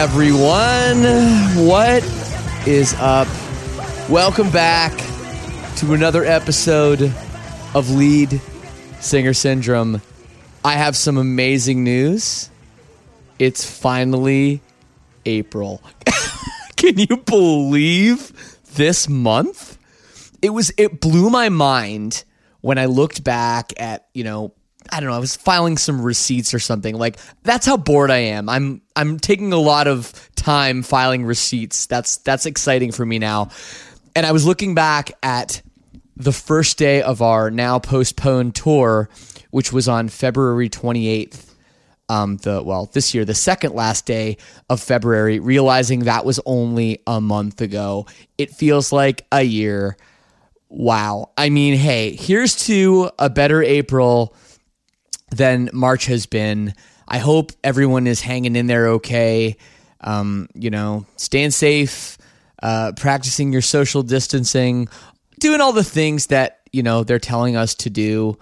Everyone. What is up? Welcome back to another episode of Lead Singer Syndrome. I have some amazing news. It's finally April. Can you believe this month? It was it blew my mind when I looked back at, you know, I don't know, I was filing some receipts or something. Like that's how bored I am. I'm I'm taking a lot of time filing receipts. That's that's exciting for me now. And I was looking back at the first day of our now postponed tour, which was on February 28th. Um, the well, this year, the second last day of February, realizing that was only a month ago. It feels like a year. Wow. I mean, hey, here's to a better April than March has been. I hope everyone is hanging in there okay. Um, you know, staying safe, uh, practicing your social distancing, doing all the things that, you know, they're telling us to do.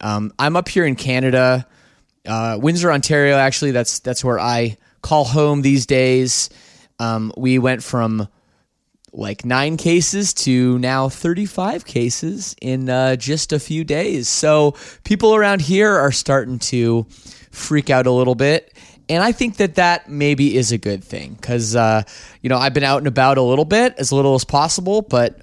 Um, I'm up here in Canada, uh, Windsor, Ontario. Actually, that's that's where I call home these days. Um, we went from like nine cases to now 35 cases in uh, just a few days. So people around here are starting to freak out a little bit. And I think that that maybe is a good thing because, uh, you know, I've been out and about a little bit, as little as possible, but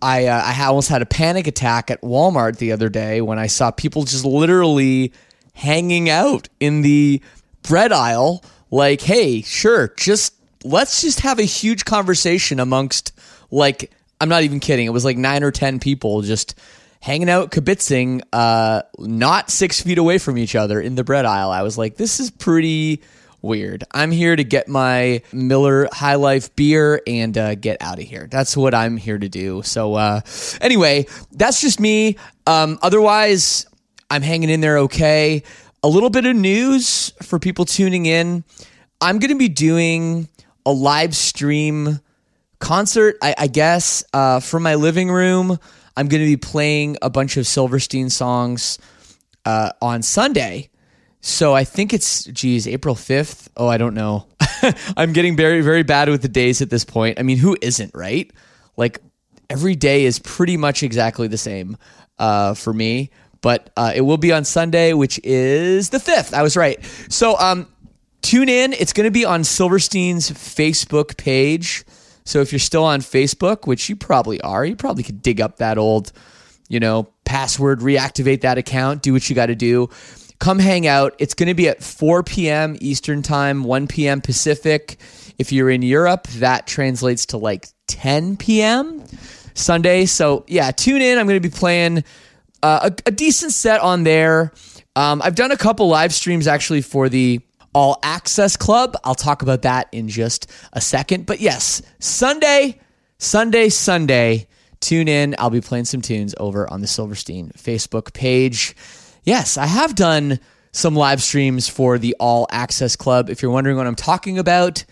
I, uh, I almost had a panic attack at Walmart the other day when I saw people just literally hanging out in the bread aisle. Like, hey, sure, just let's just have a huge conversation amongst like I'm not even kidding. It was like nine or ten people just hanging out, kibitzing, uh, not six feet away from each other in the bread aisle. I was like, this is pretty weird. I'm here to get my Miller High Life beer and uh, get out of here. That's what I'm here to do. So uh, anyway, that's just me. Um, otherwise, I'm hanging in there okay. A little bit of news for people tuning in. I'm going to be doing a live stream concert, I, I guess, uh, from my living room. I'm going to be playing a bunch of Silverstein songs uh, on Sunday. So I think it's, geez, April 5th. Oh, I don't know. I'm getting very, very bad with the days at this point. I mean, who isn't, right? Like every day is pretty much exactly the same uh, for me. But uh, it will be on Sunday, which is the 5th. I was right. So um, tune in. It's going to be on Silverstein's Facebook page. So if you're still on Facebook, which you probably are, you probably could dig up that old, you know, password, reactivate that account, do what you got to do. Come hang out. It's going to be at 4 p.m. Eastern Time, 1 p.m. Pacific. If you're in Europe, that translates to like 10 p.m. Sunday. So yeah, tune in. I'm going to be playing uh, a, a, decent set on there. Um, I've done a couple live streams actually for the all Access Club. I'll talk about that in just a second. But yes, Sunday, Sunday, Sunday, tune in. I'll be playing some tunes over on the Silverstein Facebook page. Yes, I have done some live streams for the All Access Club. If you're wondering what I'm talking about,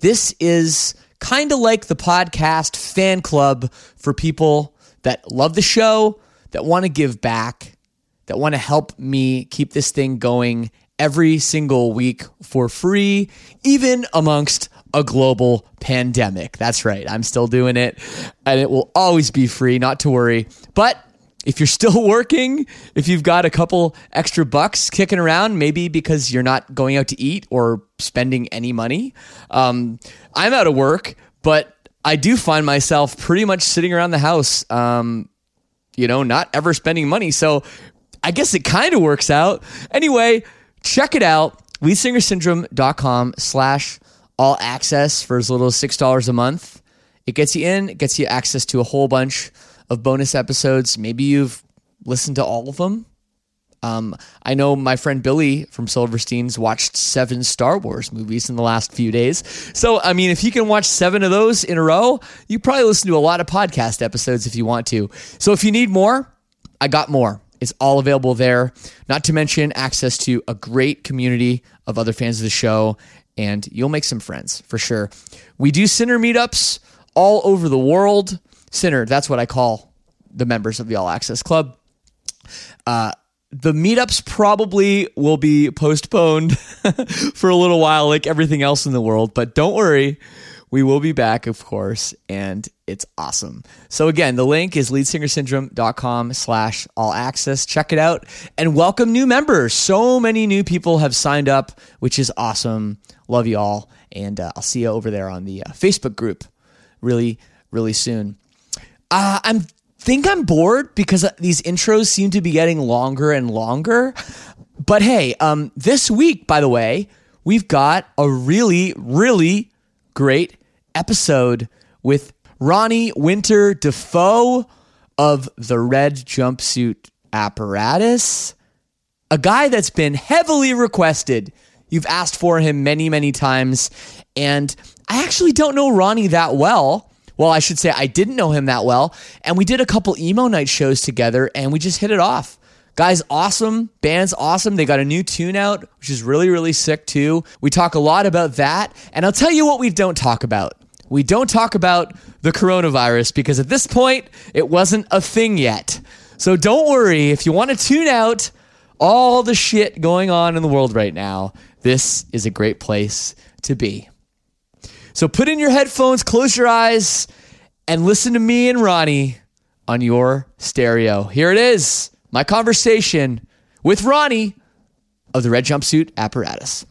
this is kind of like the podcast fan club for people that love the show, that want to give back, that want to help me keep this thing going every single week for free, even amongst a global pandemic. That's right. I'm still doing it and it will always be free, not to worry. But if you're still working, if you've got a couple extra bucks kicking around, maybe because you're not going out to eat or spending any money, um, I'm out of work, but I do find myself pretty much sitting around the house, um, you know, not ever spending money. So I guess it kind of works out. Anyway, check it out leadsingersyndrome.com slash all access for as little as $6 a month it gets you in it gets you access to a whole bunch of bonus episodes maybe you've listened to all of them um, I know my friend Billy from Silverstein's watched seven Star Wars movies in the last few days. So, I mean, if you can watch seven of those in a row, you probably listen to a lot of podcast episodes if you want to. So, if you need more, I got more. It's all available there. Not to mention access to a great community of other fans of the show, and you'll make some friends for sure. We do Sinner meetups all over the world. Sinner, that's what I call the members of the All Access Club. Uh, the meetups probably will be postponed for a little while, like everything else in the world. But don't worry, we will be back, of course, and it's awesome. So again, the link is leadsingersyndrome.com slash all access. Check it out and welcome new members. So many new people have signed up, which is awesome. Love you all. And uh, I'll see you over there on the uh, Facebook group really, really soon. Uh, I'm think I'm bored because these intros seem to be getting longer and longer. But hey, um, this week, by the way, we've got a really, really great episode with Ronnie Winter Defoe of the Red Jumpsuit Apparatus, a guy that's been heavily requested. You've asked for him many, many times. And I actually don't know Ronnie that well. Well, I should say I didn't know him that well. And we did a couple emo night shows together and we just hit it off. Guys, awesome. Band's awesome. They got a new tune out, which is really, really sick too. We talk a lot about that. And I'll tell you what we don't talk about. We don't talk about the coronavirus because at this point, it wasn't a thing yet. So don't worry. If you want to tune out all the shit going on in the world right now, this is a great place to be. So put in your headphones, close your eyes, and listen to me and Ronnie on your stereo. Here it is my conversation with Ronnie of the Red Jumpsuit Apparatus.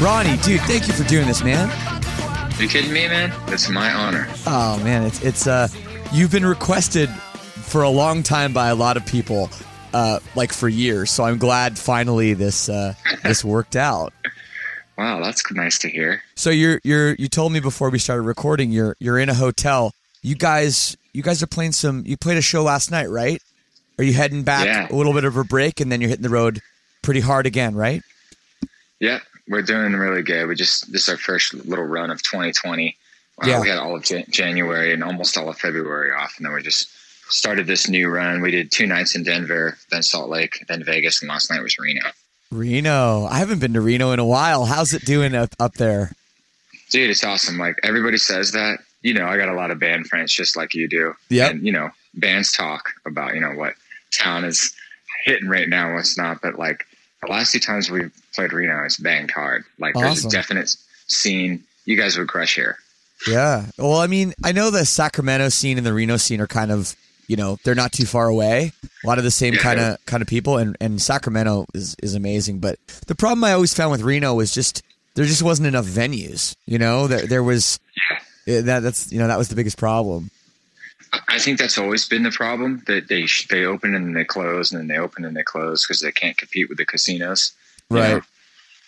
Ronnie, dude, thank you for doing this, man. Are you kidding me, man? It's my honor. Oh man, it's it's uh you've been requested for a long time by a lot of people, uh, like for years. So I'm glad finally this uh this worked out. Wow, that's nice to hear. So you're you're you told me before we started recording you're you're in a hotel. You guys you guys are playing some you played a show last night, right? Are you heading back Yeah. a little bit of a break and then you're hitting the road pretty hard again, right? Yeah, we're doing really good. We just this is our first little run of 2020. Wow, Yeah. we had all of Jan- January and almost all of February off, and then we just started this new run. We did two nights in Denver, then Salt Lake, then Vegas, and last night was Reno. Reno. I haven't been to Reno in a while. How's it doing up, up there? Dude, it's awesome. Like everybody says that. You know, I got a lot of band friends just like you do. Yeah. And you know, bands talk about you know what town is hitting right now, and what's not. But like the last two times we've played Reno, it's banged hard. Like there's a definite scene. You guys would crush here. Yeah. Well, I mean, I know the Sacramento scene and the Reno scene are kind of, you know, they're not too far away. A lot of the same kind of kind of people, and and Sacramento is is amazing. But the problem I always found with Reno was just there just wasn't enough venues. You know, there there was eh, that that's you know that was the biggest problem. I think that's always been the problem that they they open and then they close and then they open and they close because they can't compete with the casinos. you Right. know?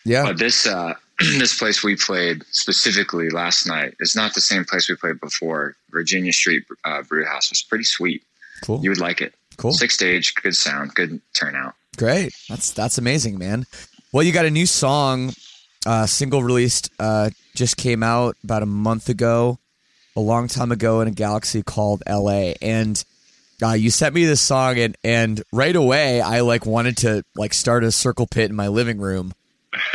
Yeah. But this uh, this place we played specifically last night is not the same place we played before. Virginia Street uh, Brew House was pretty sweet. Cool. You would like it. Cool. Six stage, good sound, good turnout. Great. That's that's amazing, man. Well, you got a new song, uh, single released, uh, just came out about a month ago, a long time ago in a galaxy called L.A. And uh, you sent me this song, and and right away I like wanted to like start a circle pit in my living room.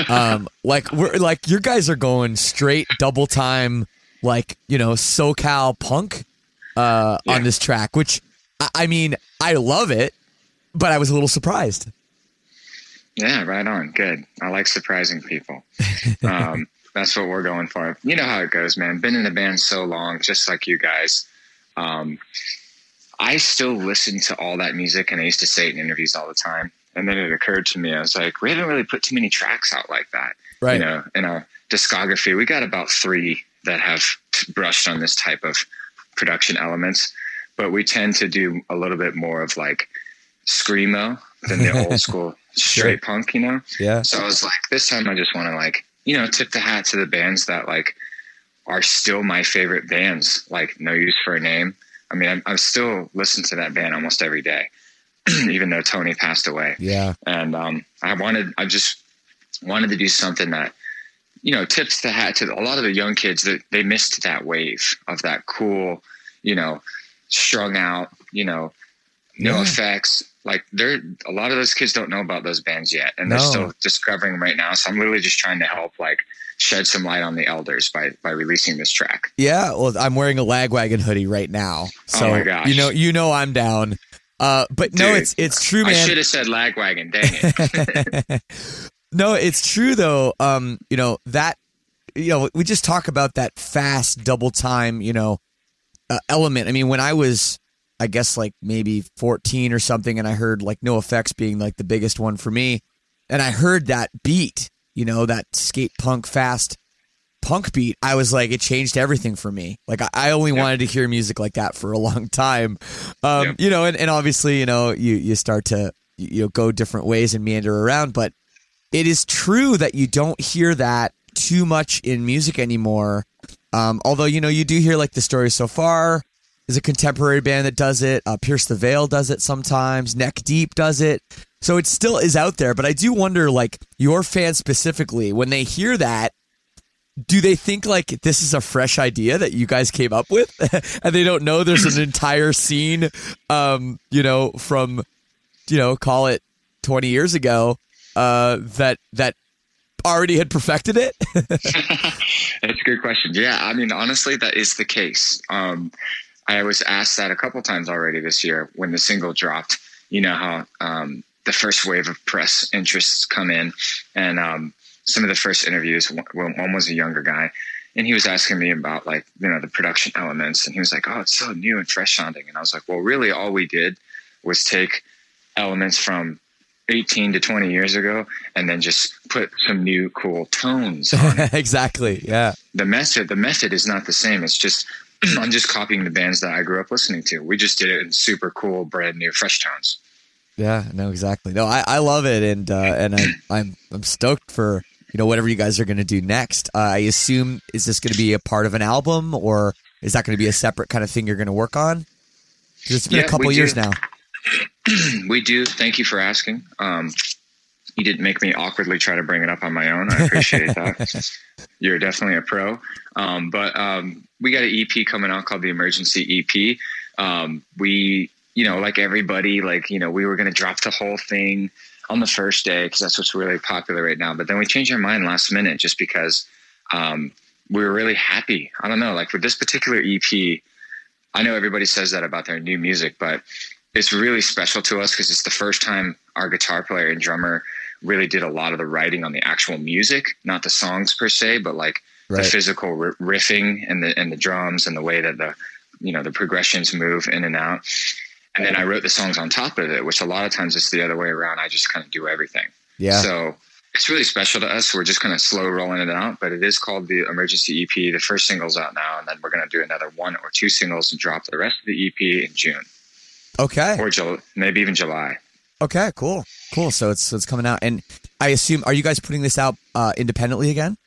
Um, like we're like your guys are going straight double time, like you know SoCal punk, uh, Yeah. on this track. Which I, I mean, I love it, but I was a little surprised. Yeah, right on. Good. I like surprising people. Um, that's what we're going for. You know how it goes, man. Been in the band so long, just like you guys. Um, I still listen to all that music, and I used to say it in interviews all the time. And then it occurred to me, I was like, we haven't really put too many tracks out like that. Right. You know, in our discography, we got about three that have brushed on this type of production elements, but we tend to do a little bit more of like screamo than the old school straight punk, you know? Yeah. So I was like, this time I just want to like, you know, tip the hat to the bands that like are still my favorite bands. Like No Use for a Name. I mean, I'm, I'm still listening to that band almost every day, even though Tony passed away. Yeah. And um, I wanted, I just wanted to do something that you know, tips the hat to a lot of the young kids that they missed that wave of that cool, you know, strung out, you know, no Yeah. effects. Like they're a lot of those kids don't know about those bands yet, and they're No. still discovering right now. So I'm literally just trying to help like shed some light on the elders by by releasing this track. Yeah, well, I'm wearing a Lagwagon hoodie right now, so Oh my gosh. you know, you know, I'm down. Uh, but no, it's it's true, I should have said lagwagon. Dang it. no, it's true though. Um, you know that, you know, we just talk about that fast double time, you know, uh, element. I mean, when I was, I guess like maybe 14 or something, and I heard like NOFX being like the biggest one for me, and I heard that beat, you know, that skate punk fast punk beat, I was like, it changed everything for me. Like I, I only Yep. wanted to hear music like that for a long time. Um, Yep. you know, and, and obviously, you know, you, you start to, you know, go different ways and meander around, but it is true that you don't hear that too much in music anymore. Um, although, you know, you do hear like the story so far is a contemporary band that does it. Uh, Pierce the Veil does it sometimes. Neck Deep does it. So it still is out there. But I do wonder, like, your fans specifically, when they hear that, do they think like this is a fresh idea that you guys came up with and they don't know there's an entire scene um you know from you know call it 20 years ago uh that that already had perfected it That's a good question. Yeah, I mean, honestly, that is the case. Um, I was asked that a couple times already this year when the single dropped. You know how um, the first wave of press interests come in, and um, some of the first interviews. One, one was a younger guy, and he was asking me about like you know the production elements, and he was like, "Oh, it's so new and fresh sounding," and I was like, "Well, really, all we did was take elements from." 18 to 20 years ago and then just put some new cool tones on exactly yeah. The method the method is not the same. It's just i'm just copying the bands that i grew up listening to. We just did it in super cool brand new fresh tones. Yeah no exactly. No i i love it and uh and i i'm i'm stoked for you know whatever you guys are going to do next. Uh, i assume is this going to be a part of an album or is that going to be a separate kind of thing you're going to work on? It's been Yeah, a couple years do. now. We do. Thank you for asking. Um you didn't make me awkwardly try to bring it up on my own. I appreciate that. You're definitely a pro. Um but um we got an ep coming out called the emergency ep um we you know like everybody like you know we were going to drop the whole thing on the first day because that's what's really popular right now but then we changed our mind last minute just because um we were really happy i don't know like for this particular ep I know everybody says that about their new music, but it's really special to us because it's the first time our guitar player and drummer really did a lot of the writing on the actual music, not the songs per se, but like Right. the physical r- riffing and the and the drums and the way that the you know the progressions move in and out. And then I wrote the songs on top of it, which a lot of times it's the other way around. I just kind of do everything. yeah So it's really special to us. We're just kind of slow rolling it out, but it is called the Emergency EP. The first single's out now, and then we're going to do another one or two singles and drop the rest of the EP in June okay or maybe even July. Okay, cool, cool. So it's so it's coming out, and I assume are you guys putting this out uh, independently again?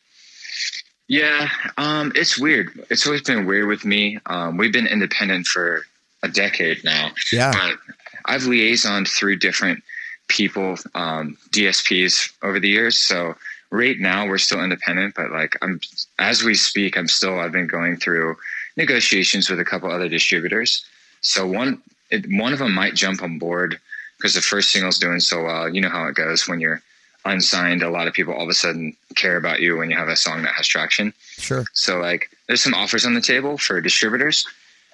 Yeah, um, it's weird. It's always been weird with me. Um, we've been independent for a decade now. Yeah, but I've liaisoned through different people, um, DSPs over the years. So right now we're still independent, but like I'm as we speak, I'm still I've been going through negotiations with a couple other distributors. So one it, one of them might jump on board because the first single's doing so well. You know how it goes when you're unsigned. A lot of people all of a sudden care about you when you have a song that has traction. sure. So like, there's some offers on the table for distributors.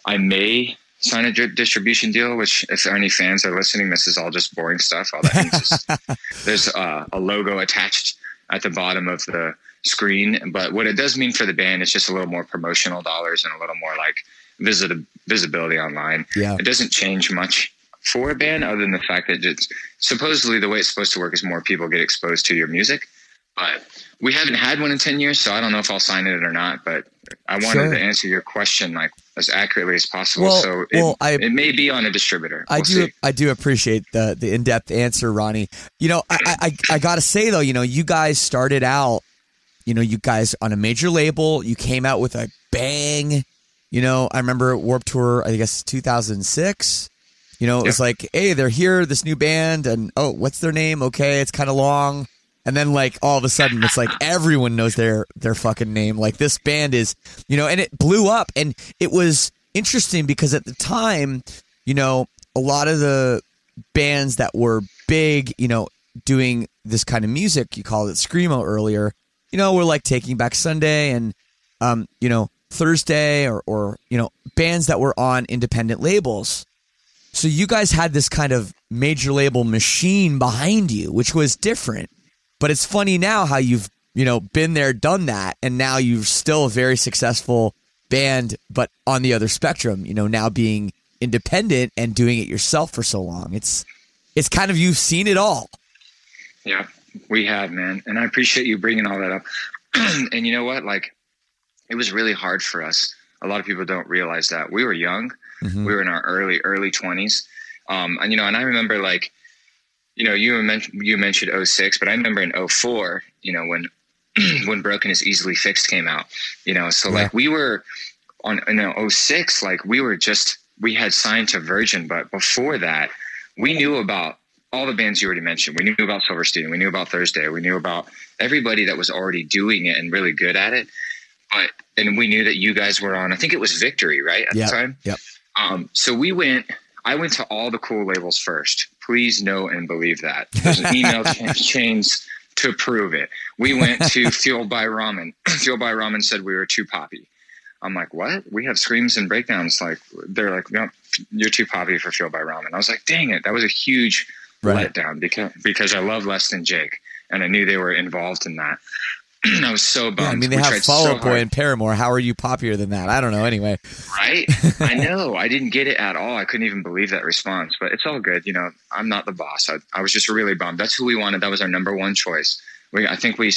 I may sign a distribution deal. Which, if any fans are listening, this is all just boring stuff. All that means is there's uh, a logo attached at the bottom of the screen. But what it does mean for the band is just a little more promotional dollars and a little more like visit visibility online. Yeah, It doesn't change much for a band other than the fact that it's supposedly the way it's supposed to work is more people get exposed to your music. But we haven't had one in 10 years, so I don't know if I'll sign it or not. But I wanted Sure. to answer your question like as accurately as possible. Well- so it, well, I- it may be on a distributor. I We'll do. see. I do appreciate the the in depth answer, Ronnie. You know, I, I I- I gotta say though, you know, you guys started out. You know, you guys on a major label. You came out with a bang. You know, I remember Warped Tour. I guess 2006. You know, it was like, hey, they're here, this new band, and oh, what's their name? Okay, it's kind of long. And then like all of a sudden it's like everyone knows their their fucking name. Like this band is, you know, and it blew up, and it was interesting because at the time, you know, a lot of the bands that were big, you know, doing this kind of music, you called it screamo earlier, you know, were like Taking Back Sunday and, um, you know, Thursday or or you know bands that were on independent labels. So you guys had this kind of major label machine behind you, which was different. But it's funny now how you've, you know, been there, done that, and now you're still a very successful band, but on the other spectrum, you know, now being independent and doing it yourself for so long. It's it's kind of you've seen it all. Yeah, we have, man. And I appreciate you bringing all that up. and you know what? Like it was really hard for us. A lot of people don't realize that. We were young Mm-hmm. We were in our early early twenties, um, and you know, and I remember like, you know, you mentioned you mentioned 06, but I remember in 04, you know, when when Broken is Easily Fixed came out, you know, so yeah. like we were on you know 06, like we were just we had signed to Virgin, but before that, we knew about all the bands you already mentioned. We knew about Silverstein, we knew about Thursday, we knew about everybody that was already doing it and really good at it. But and we knew that you guys were on. I think it was Victory, right at yep. the time. Yep. Um, so we went. I went to all the cool labels first. Please know and believe that. There's an email chains to prove it. We went to Fueled by Ramen. Fueled by Ramen said we were too poppy. I'm like, what? We have screams and breakdowns. Like they're like, no, you're too poppy for Fueled by Ramen. I was like, dang it, that was a huge right. letdown because because I love Less Than Jake and I knew they were involved in that. I was so bummed. Yeah, I mean, they we have Fall Out so Boy and Paramore. How are you poppier than that? I don't know. Anyway, right? I know. I didn't get it at all. I couldn't even believe that response. But it's all good. You know, I'm not the boss. I, I was just really bummed. That's who we wanted. That was our number one choice. We, I think we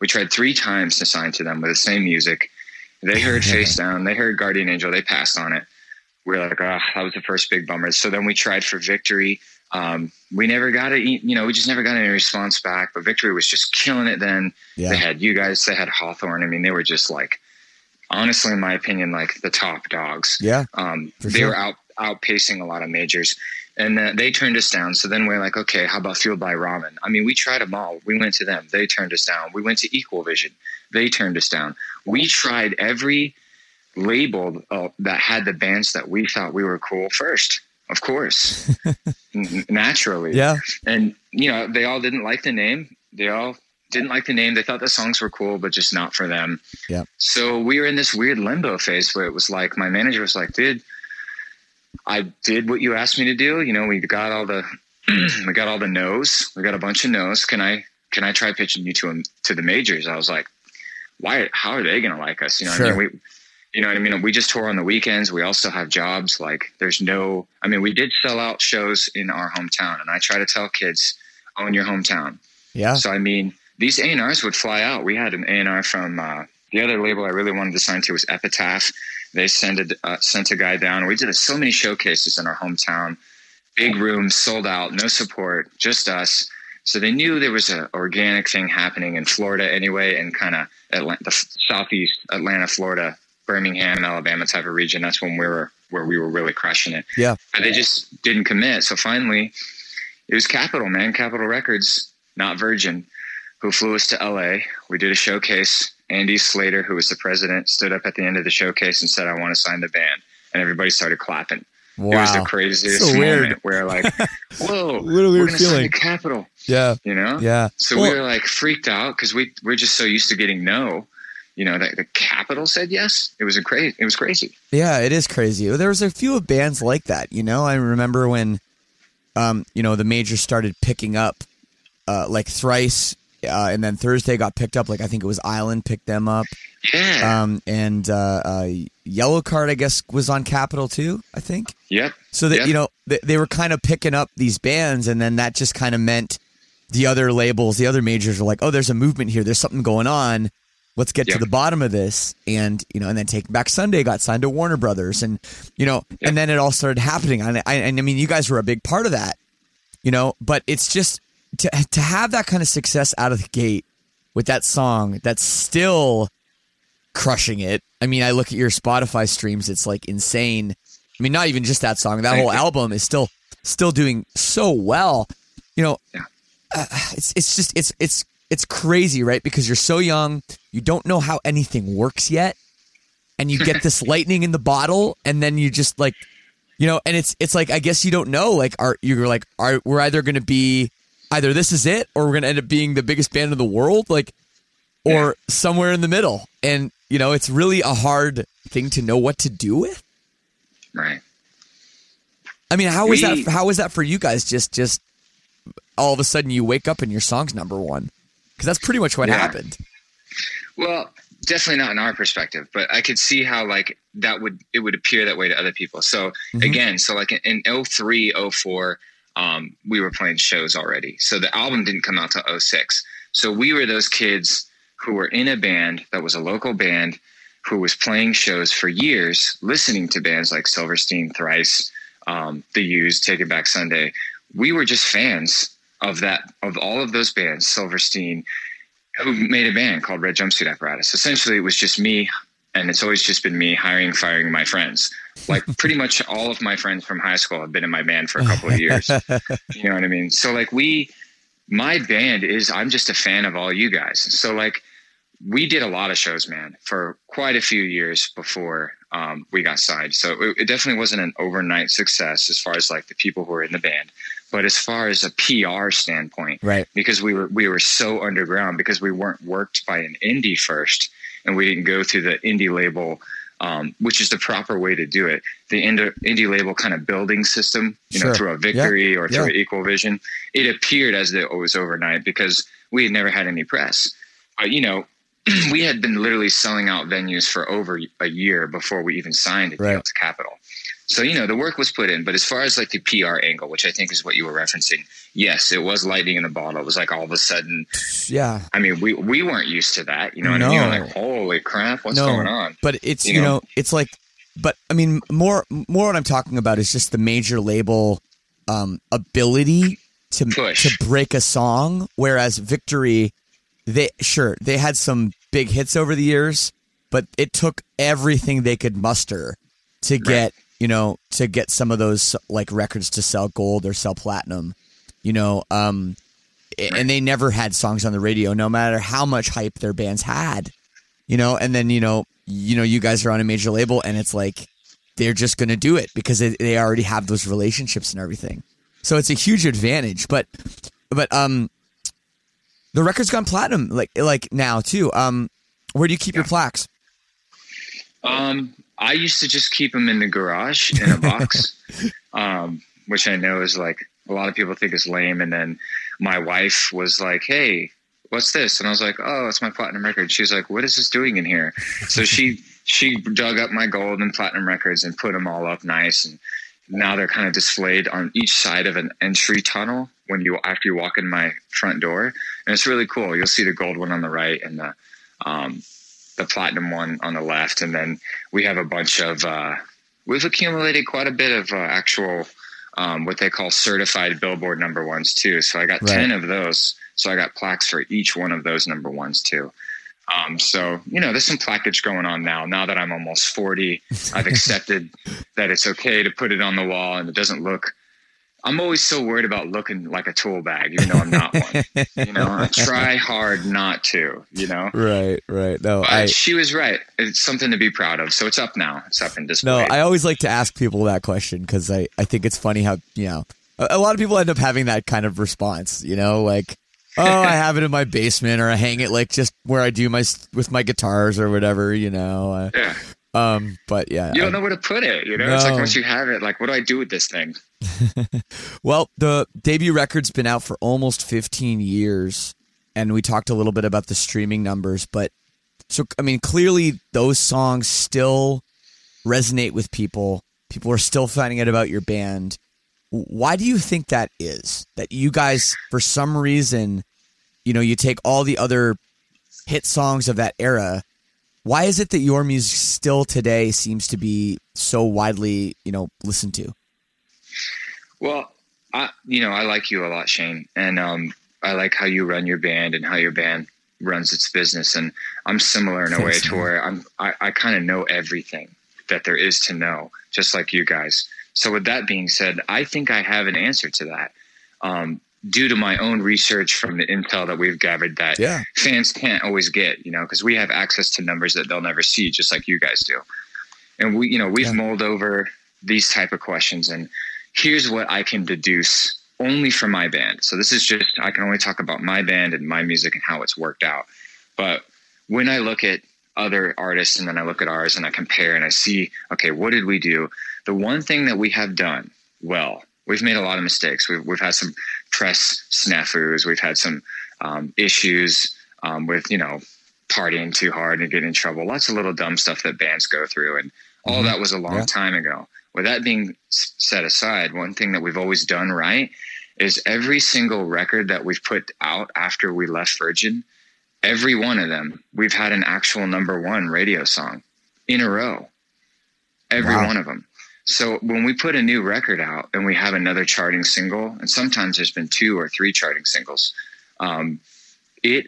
we tried three times to sign to them with the same music. They heard Face Down. They heard Guardian Angel. They passed on it. We are like, oh, that was the first big bummer. So then we tried for Victory. Um, we never got it. You know, we just never got any response back. But Victory was just killing it. Then yeah. they had you guys. They had Hawthorne. I mean, they were just like, honestly, in my opinion, like the top dogs. Yeah. Um, they sure. were out outpacing a lot of majors, and uh, they turned us down. So then we're like, okay, how about Fueled by Ramen? I mean, we tried them all. We went to them. They turned us down. We went to Equal Vision. They turned us down. We tried every label uh, that had the bands that we thought we were cool first of course, naturally. Yeah. And you know, they all didn't like the name. They all didn't like the name. They thought the songs were cool, but just not for them. Yeah. So we were in this weird limbo phase where it was like my manager was like, "Dude, I did what you asked me to do. You know, we got all the we got all the no's. We got a bunch of no's. Can I can I try pitching you to them to the majors?" I was like, "Why? How are they going to like us? You know, sure. I mean, we you know what I mean? We just tour on the weekends. We also have jobs. Like there's no, I mean, we did sell out shows in our hometown and I try to tell kids, own your hometown. Yeah. So, I mean, these A&Rs would fly out. We had an A&R from, uh, the other label I really wanted to sign to was Epitaph. They sent a, uh, sent a guy down. We did so many showcases in our hometown, big rooms, sold out, no support, just us. So they knew there was an organic thing happening in Florida anyway, and kind of the southeast Atlanta, Florida Birmingham, Alabama type of region. That's when we were where we were really crushing it. Yeah. But they just didn't commit. So finally, it was Capitol, man, Capitol Records, not Virgin, who flew us to LA. We did a showcase. Andy Slater, who was the president, stood up at the end of the showcase and said, I want to sign the band. And everybody started clapping. Wow. It was the craziest so moment where like, whoa, we're going to sign the Capitol. Yeah. You know? Yeah. So well, we were like freaked out because we, we're just so used to getting no you know, the, the Capitol said yes. It was a crazy. It was crazy. Yeah, it is crazy. There was a few of bands like that. You know, I remember when, um, you know, the majors started picking up, uh, like thrice, uh, and then Thursday got picked up. Like I think it was Island picked them up. Yeah. Um, and uh, uh, Yellowcard, I guess, was on Capitol too. I think. Yep. So that yep. you know they, they were kind of picking up these bands, and then that just kind of meant the other labels, the other majors were like, oh, there's a movement here. There's something going on let's get yep. to the bottom of this and you know and then take back sunday got signed to warner brothers and you know yep. and then it all started happening and I, and I mean you guys were a big part of that you know but it's just to, to have that kind of success out of the gate with that song that's still crushing it i mean i look at your spotify streams it's like insane i mean not even just that song that Thank whole you. album is still still doing so well you know yeah. uh, it's it's just it's it's it's crazy, right? Because you're so young, you don't know how anything works yet, and you get this lightning in the bottle, and then you just like, you know, and it's it's like I guess you don't know. Like, are you're like, are we're either going to be either this is it, or we're going to end up being the biggest band in the world, like, or yeah. somewhere in the middle, and you know, it's really a hard thing to know what to do with. Right. I mean, how was that? How was that for you guys? Just, just all of a sudden you wake up and your song's number one because that's pretty much what yeah. happened. Well, definitely not in our perspective, but I could see how like that would it would appear that way to other people. So mm-hmm. again, so like in, in 03, 04, um, we were playing shows already. So the album didn't come out till 06. So we were those kids who were in a band that was a local band who was playing shows for years, listening to bands like Silverstein, Thrice, um, The Used, Take It Back Sunday. We were just fans of that of all of those bands, Silverstein, who made a band called Red Jumpsuit Apparatus. Essentially, it was just me, and it's always just been me hiring, firing my friends. Like pretty much all of my friends from high school have been in my band for a couple of years. you know what I mean? So like we, my band is I'm just a fan of all you guys. So like we did a lot of shows, man, for quite a few years before um, we got signed. So it, it, definitely wasn't an overnight success as far as like the people who were in the band, but as far as a PR standpoint, right? Because we were we were so underground because we weren't worked by an indie first, and we didn't go through the indie label. Um, which is the proper way to do it. The indie, indie label kind of building system, you sure. know, through a victory or through Equal Vision, it appeared as though it was overnight because we had never had any press. Uh, you know, we had been literally selling out venues for over a year before we even signed a deal right. to Capitol. So you know the work was put in, but as far as like the PR angle, which I think is what you were referencing, yes, it was lightning in a bottle. It was like all of a sudden, yeah. I mean, we we weren't used to that. You know what no. I mean? Like, holy crap, what's no. going on? But it's you, you know? know? it's like, but I mean, more more what I'm talking about is just the major label um, ability to Push. to break a song, whereas Victory they sure they had some big hits over the years, but it took everything they could muster to get right. You know to get some of those like records to sell gold or sell platinum. You know, um, and they never had songs on the radio, no matter how much hype their bands had. You know, and then you know, you know, you guys are on a major label, and it's like they're just going to do it because they, they already have those relationships and everything. So it's a huge advantage. But but um, the record's gone platinum, like like now too. Um, where do you keep yeah. your plaques? Um, I used to just keep them in the garage in a box, um, which I know is like a lot of people think is lame. And then my wife was like, "Hey, what's this?" And I was like, "Oh, it's my platinum record." She's like, "What is this doing in here?" So she she dug up my gold and platinum records and put them all up nice and now they're kind of displayed on each side of an entry tunnel when you after you walk in my front door, and it's really cool. You'll see the gold one on the right and the um, the platinum one on the left, and then we have a bunch of uh, we've accumulated quite a bit of uh, actual um, what they call certified Billboard number ones too. So I got right. ten of those. So I got plaques for each one of those number ones too. Um, so you know, there's some plaquage going on now. Now that I'm almost 40, I've accepted that it's okay to put it on the wall, and it doesn't look. I'm always so worried about looking like a tool bag, even though I'm not one. you know, I try hard not to. You know, right, right. No, I, she was right. It's something to be proud of. So it's up now. It's up in display. No, I always like to ask people that question because I I think it's funny how you know a, a lot of people end up having that kind of response. You know, like oh, I have it in my basement, or I hang it like just where I do my with my guitars or whatever, you know. Uh, yeah. Um, but yeah, you don't I, know where to put it. You know, no. it's like once you have it, like, what do I do with this thing? well, the debut record's been out for almost 15 years, and we talked a little bit about the streaming numbers, but so I mean, clearly those songs still resonate with people. People are still finding out about your band. Why do you think that is? That you guys, for some reason, you know, you take all the other hit songs of that era. Why is it that your music still today seems to be so widely, you know, listened to? Well, I, you know, I like you a lot, Shane, and um, I like how you run your band and how your band runs its business. And I'm similar in a way to where I'm, I, I kind of know everything that there is to know, just like you guys. So, with that being said, I think I have an answer to that. Um, due to my own research from the intel that we've gathered that Yeah. fans can't always get, you know, because we have access to numbers that they'll never see, just like you guys do. And we, you know, we've Yeah. mulled over these type of questions, and here's what I can deduce only from my band. So this is just I can only talk about my band and my music and how it's worked out. But when I look at other artists and then I look at ours and I compare and I see, okay, what did we do? The one thing that we have done well, we've made a lot of mistakes. We've, we've had some press snafus. We've had some um, issues um, with, you know, partying too hard and getting in trouble. Lots of little dumb stuff that bands go through. And all Mhm. that was a long Yeah. time ago. With that being set aside, one thing that we've always done right is every single record that we've put out after we left Virgin, every one of them, we've had an actual number one radio song in a row. Every Wow. one of them. So when we put a new record out and we have another charting single, and sometimes there's been two or three charting singles, um, it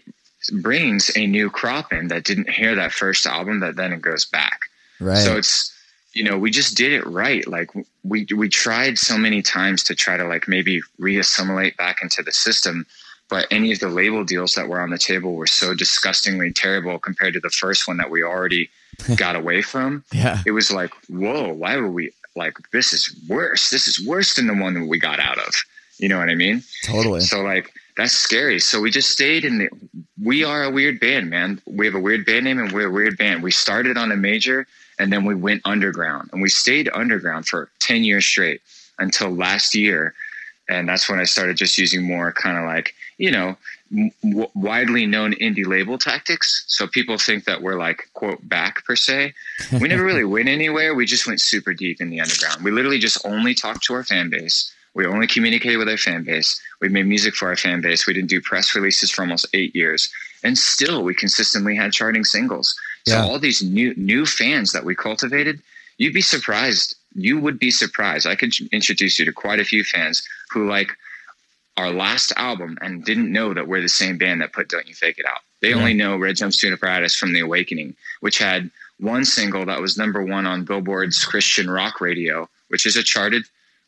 brings a new crop in that didn't hear that first album that then it goes back. Right. So it's you know we just did it right. Like we we tried so many times to try to like maybe reassimilate back into the system, but any of the label deals that were on the table were so disgustingly terrible compared to the first one that we already got away from. yeah. It was like, whoa, why were we like this is worse. This is worse than the one that we got out of. You know what I mean? Totally. So like that's scary. So we just stayed in the. We are a weird band, man. We have a weird band name, and we're a weird band. We started on a major, and then we went underground, and we stayed underground for ten years straight until last year, and that's when I started just using more kind of like you know w- widely known indie label tactics. So people think that we're like quote back per se. We never really went anywhere. We just went super deep in the underground. We literally just only talked to our fan base. We only communicated with our fan base. We made music for our fan base. We didn't do press releases for almost eight years, and still we consistently had charting singles. So Yeah. all these new new fans that we cultivated, you'd be surprised. You would be surprised. I could introduce you to quite a few fans who like our last album and didn't know that we're the same band that put "Don't You Fake It Out." They Yeah. only know "Red Jumpsuit Apparatus" from "The Awakening," which had one single that was number one on Billboard's Christian Rock Radio, which is a charted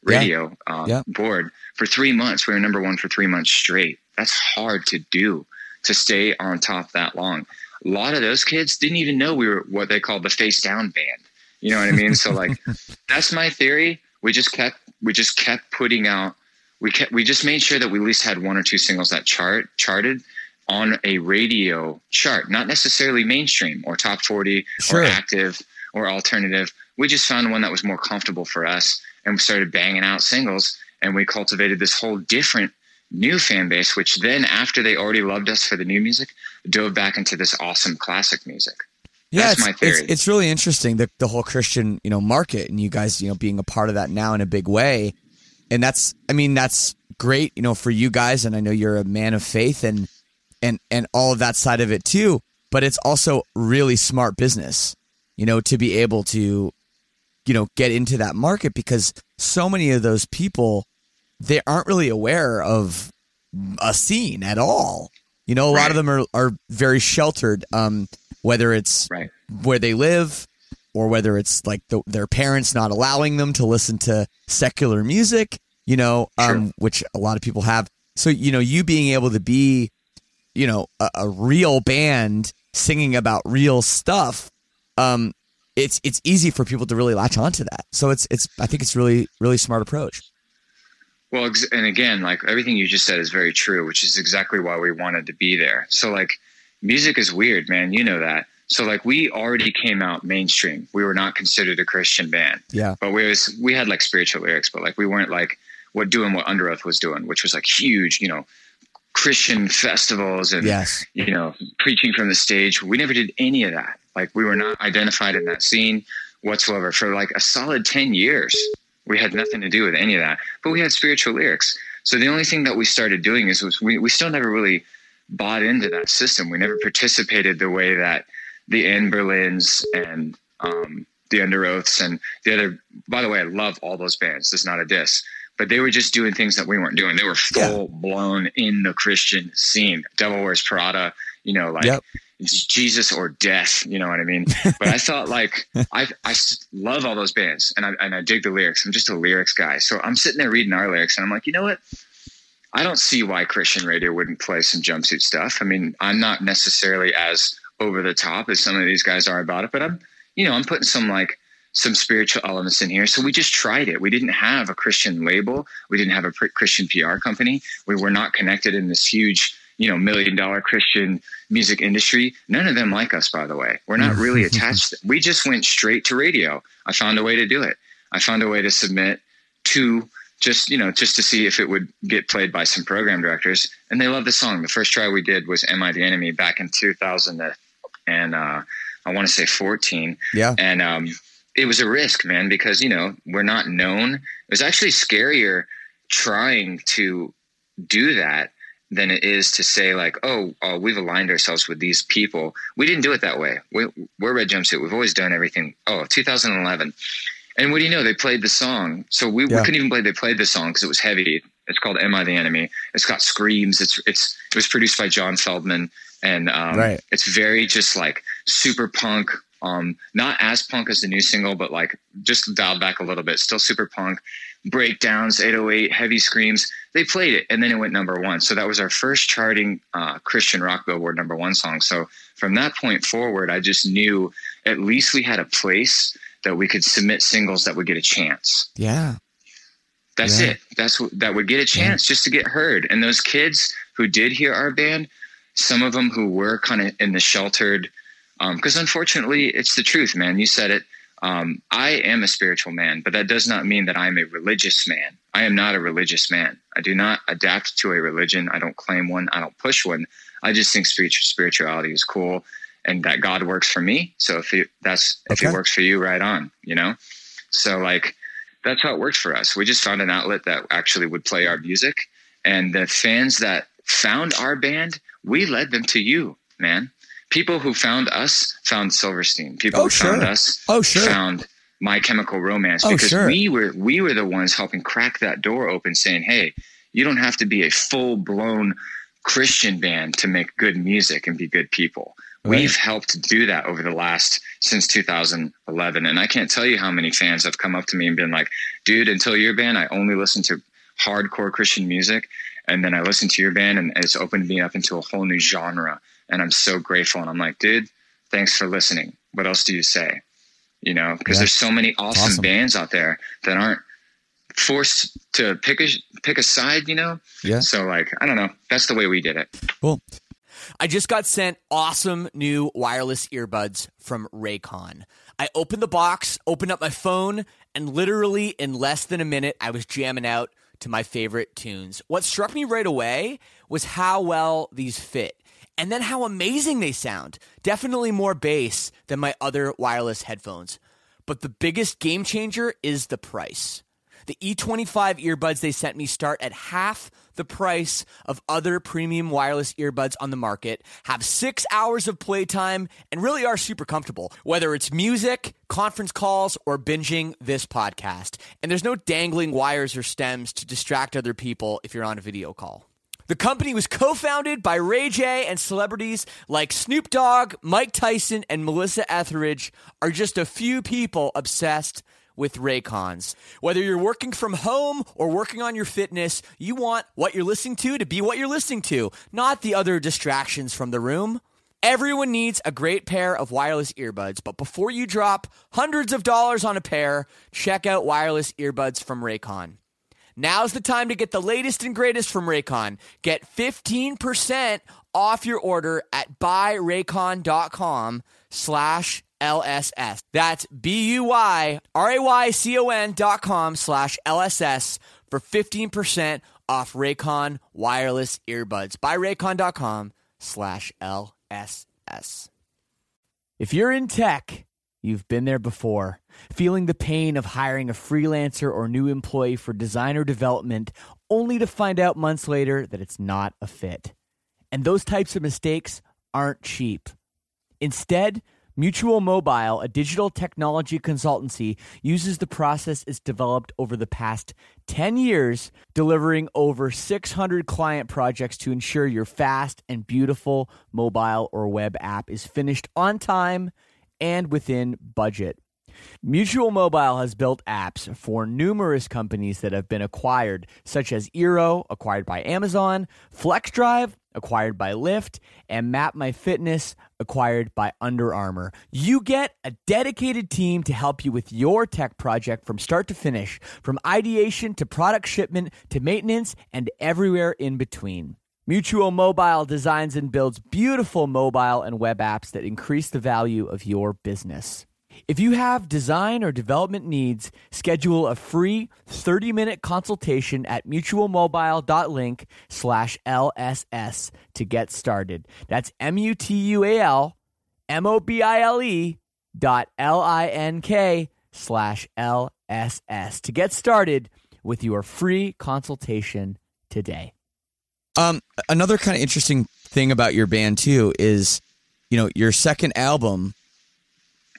Yeah. radio um, Yeah. board for three months. We were number one for three months straight. That's hard to do to stay on top that long. A lot of those kids didn't even know we were what they called the face down band. You know what I mean? so like, that's my theory. We just kept we just kept putting out. We kept we just made sure that we at least had one or two singles that chart charted on a radio chart, not necessarily mainstream or top forty Sure. or active or alternative. We just found one that was more comfortable for us and we started banging out singles and we cultivated this whole different new fan base which then after they already loved us for the new music dove back into this awesome classic music Yeah, That's it's, my it's theory. it's really interesting the the whole Christian you know market and you guys you know being a part of that now in a big way, and that's I mean that's great you know for you guys and I know you're a man of faith and and and all of that side of it too, but it's also really smart business, you know, to be able to you know get into that market because so many of those people they aren't really aware of a scene at all. You know, a lot of them are are very sheltered. Um, whether it's right where they live or whether it's like the, their parents not allowing them to listen to secular music, you know, um, Sure. which a lot of people have. So, you know, you being able to be, you know, a, a real band singing about real stuff, um, it's it's easy for people to really latch onto that. So it's it's I think it's really really smart approach. Well, and again, like everything you just said is very true, which is exactly why we wanted to be there. So, like, music is weird, man. You know that. So, like, we already came out mainstream. We were not considered a Christian band, Yeah. but we was we had like spiritual lyrics, but like we weren't like what doing what Under was doing, which was like huge, you know, Christian festivals and Yes. you know, preaching from the stage. We never did any of that. Like we were not identified in that scene whatsoever for like a solid 10 years. We had nothing to do with any of that, but we had spiritual lyrics. So the only thing that we started doing is was we, we still never really bought into that system. We never participated the way that the Anberlins and um, the Underoaths and the other. By the way, I love all those bands. This is not a diss, but they were just doing things that we weren't doing. They were Yeah. full blown in the Christian scene. Devil Wears Prada. You know, like Yep. it's Jesus or death. You know what I mean? But I thought like I I love all those bands and I and I dig the lyrics. I'm just a lyrics guy. So I'm sitting there reading our lyrics and I'm like, you know what? I don't see why Christian radio wouldn't play some jumpsuit stuff. I mean, I'm not necessarily as over the top as some of these guys are about it, but I'm, you know, I'm putting some like some spiritual elements in here. So we just tried it. We didn't have a Christian label. We didn't have a Christian PR company. We were not connected in this huge, you know, million dollar Christian music industry. None of them like us, by the way. We're not really attached. We just went straight to radio. I found a way to do it. I found a way to submit to just you know just to see if it would get played by some program directors and they love the song the first try we did was am i the enemy back in 2000 and uh, i want to say 14 yeah and um, it was a risk man because you know we're not known it was actually scarier trying to do that than it is to say like oh, oh we've aligned ourselves with these people we didn't do it that way we, we're red jumpsuit we've always done everything oh 2011 and what do you know? They played the song. So we, yeah. we couldn't even play. They played the song because it was heavy. It's called "Am I the Enemy?" It's got screams. It's it's it was produced by John Feldmann, and um, right. it's very just like super punk. Um, not as punk as the new single, but like just dialed back a little bit. Still super punk. Breakdowns, 808, heavy screams. They played it, and then it went number one. So that was our first charting uh, Christian rock Billboard number one song. So from that point forward, I just knew at least we had a place that we could submit singles that would get a chance. Yeah. That's yeah. it. That's what that would get a chance yeah. just to get heard. And those kids who did hear our band, some of them who were kind of in the sheltered, because um, unfortunately, it's the truth, man. You said it. Um, I am a spiritual man, but that does not mean that I'm a religious man. I am not a religious man. I do not adapt to a religion. I don't claim one. I don't push one. I just think spiritual spirituality is cool and that God works for me. So if it, that's if it works for you, right on. You know, so like that's how it worked for us. We just found an outlet that actually would play our music, and the fans that found our band, we led them to you, man. People who found us found Silverstein. People oh, who sure. found us oh, sure. found My Chemical Romance oh, because sure. we were we were the ones helping crack that door open, saying, "Hey, you don't have to be a full blown Christian band to make good music and be good people." Right. We've helped do that over the last since 2011, and I can't tell you how many fans have come up to me and been like, "Dude, until your band, I only listened to hardcore Christian music, and then I listened to your band, and it's opened me up into a whole new genre." And I'm so grateful. And I'm like, "Dude, thanks for listening. What else do you say?" You know, because yeah. there's so many awesome, awesome bands out there that aren't forced to pick a pick a side. You know, yeah. So like, I don't know. That's the way we did it. Cool. I just got sent awesome new wireless earbuds from Raycon. I opened the box, opened up my phone, and literally in less than a minute, I was jamming out to my favorite tunes. What struck me right away was how well these fit. And then how amazing they sound. Definitely more bass than my other wireless headphones. But the biggest game changer is the price. The E25 earbuds they sent me start at half the price of other premium wireless earbuds on the market, have six hours of playtime, and really are super comfortable, whether it's music, conference calls, or binging this podcast. And there's no dangling wires or stems to distract other people if you're on a video call. The company was co founded by Ray J, and celebrities like Snoop Dogg, Mike Tyson, and Melissa Etheridge are just a few people obsessed with Raycons. Whether you're working from home or working on your fitness, you want what you're listening to to be what you're listening to, not the other distractions from the room. Everyone needs a great pair of wireless earbuds, but before you drop hundreds of dollars on a pair, check out wireless earbuds from Raycon. Now's the time to get the latest and greatest from Raycon. Get 15% off your order at buyraycon.com slash LSS. That's B U Y R A Y C O N dot com slash LSS for 15% off Raycon wireless earbuds. Buy Raycon.com slash LSS. If you're in tech, you've been there before. Feeling the pain of hiring a freelancer or new employee for designer development only to find out months later that it's not a fit. And those types of mistakes aren't cheap. Instead, Mutual Mobile, a digital technology consultancy, uses the process it's developed over the past 10 years, delivering over 600 client projects to ensure your fast and beautiful mobile or web app is finished on time and within budget. Mutual Mobile has built apps for numerous companies that have been acquired, such as Eero, acquired by Amazon, FlexDrive, acquired by Lyft, and MapMyFitness, acquired by Under Armour. You get a dedicated team to help you with your tech project from start to finish, from ideation to product shipment to maintenance and everywhere in between. Mutual Mobile designs and builds beautiful mobile and web apps that increase the value of your business. If you have design or development needs, schedule a free 30-minute consultation at mutualmobile.link slash LSS to get started. That's M-U-T-U-A-L M-O-B-I-L-E dot L-I-N-K slash L-S-S to get started with your free consultation today. Um, another kind of interesting thing about your band too is, you know, your second album.